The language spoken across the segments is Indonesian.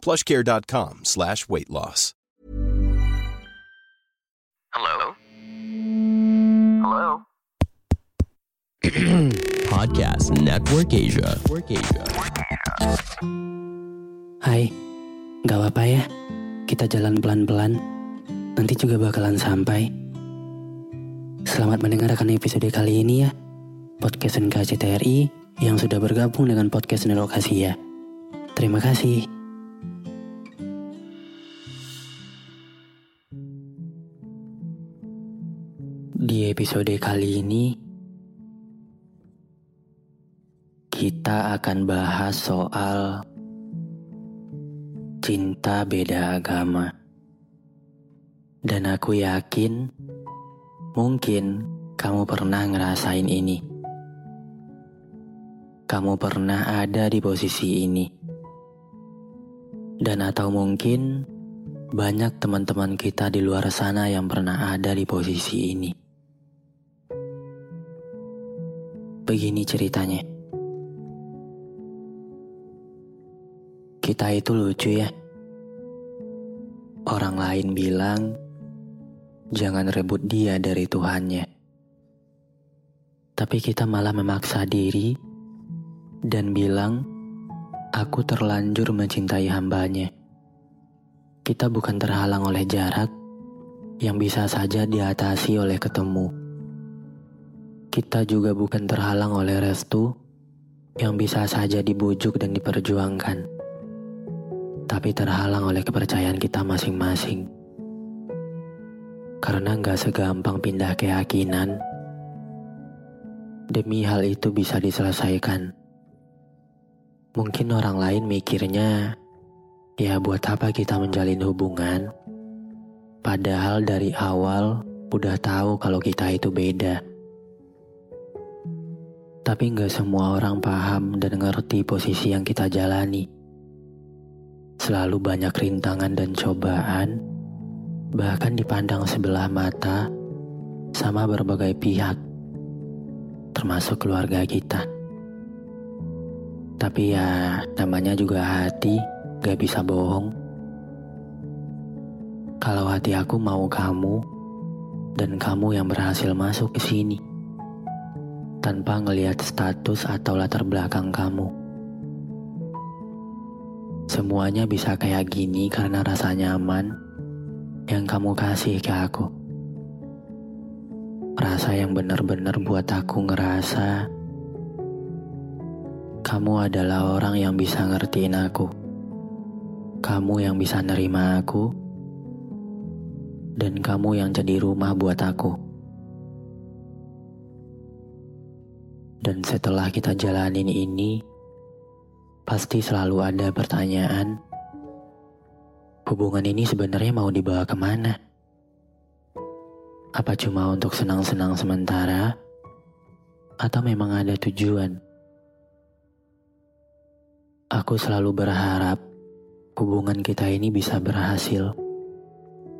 plushcare.com slash weight loss. Hello? Hello? Podcast Network Asia. Network Asia. Hai, gak apa-apa ya. Kita jalan pelan-pelan. Nanti juga bakalan sampai. Selamat mendengarkan episode kali ini ya. Podcast NKCTRI yang sudah bergabung dengan podcast Nelokasi ya. Terima kasih. Episode kali ini, kita akan bahas soal cinta beda agama. Dan aku yakin mungkin kamu pernah ngerasain ini. Kamu pernah ada di posisi ini. Dan atau mungkin banyak teman-teman kita di luar sana yang pernah ada di posisi ini. Begini ceritanya. Kita itu lucu ya. Orang lain bilang, jangan rebut dia dari Tuhannya. Tapi kita malah memaksa diri dan bilang, aku terlanjur mencintai hambanya. Kita bukan terhalang oleh jarak yang bisa saja diatasi oleh ketemu. Kita juga bukan terhalang oleh restu yang bisa saja dibujuk dan diperjuangkan tapi terhalang oleh kepercayaan kita masing-masing. Karena nggak segampang pindah keyakinan, demi hal itu bisa diselesaikan. Mungkin orang lain mikirnya, ya buat apa kita menjalin hubungan, padahal dari awal udah tahu kalau kita itu beda. Tapi nggak semua orang paham dan ngerti posisi yang kita jalani selalu banyak rintangan dan cobaan, bahkan dipandang sebelah mata sama berbagai pihak, termasuk keluarga kita. Tapi ya, namanya juga hati, gak bisa bohong. Kalau hati aku mau kamu, dan kamu yang berhasil masuk ke sini, tanpa ngelihat status atau latar belakang kamu. Semuanya bisa kayak gini karena rasa nyaman yang kamu kasih ke aku. Rasa yang benar-benar buat aku ngerasa kamu adalah orang yang bisa ngertiin aku. Kamu yang bisa nerima aku. Dan kamu yang jadi rumah buat aku. Dan setelah kita jalanin ini, pasti selalu ada pertanyaan, hubungan ini sebenarnya mau dibawa ke mana? Apa cuma untuk senang-senang sementara? Atau memang ada tujuan? Aku selalu berharap hubungan kita ini bisa berhasil.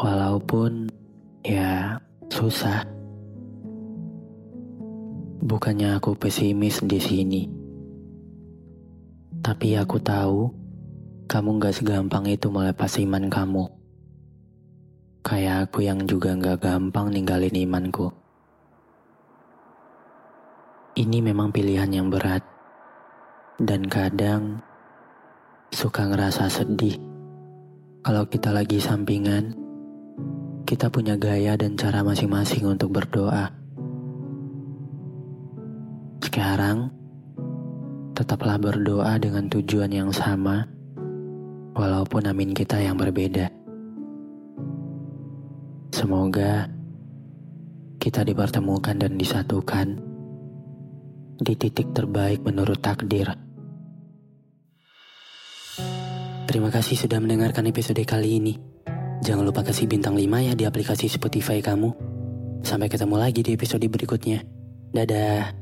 Walaupun ya susah. Bukannya aku pesimis di sini. Tapi aku tahu kamu gak segampang itu melepas iman kamu. Kayak aku yang juga gak gampang ninggalin imanku. Ini memang pilihan yang berat. Dan kadang suka ngerasa sedih. Kalau kita lagi sampingan, kita punya gaya dan cara masing-masing untuk berdoa. Sekarang, tetaplah berdoa dengan tujuan yang sama, walaupun amin kita yang berbeda. Semoga kita dipertemukan dan disatukan di titik terbaik menurut takdir. Terima kasih sudah mendengarkan episode kali ini. Jangan lupa kasih bintang 5 ya di aplikasi Spotify kamu. Sampai ketemu lagi di episode berikutnya. Dadah.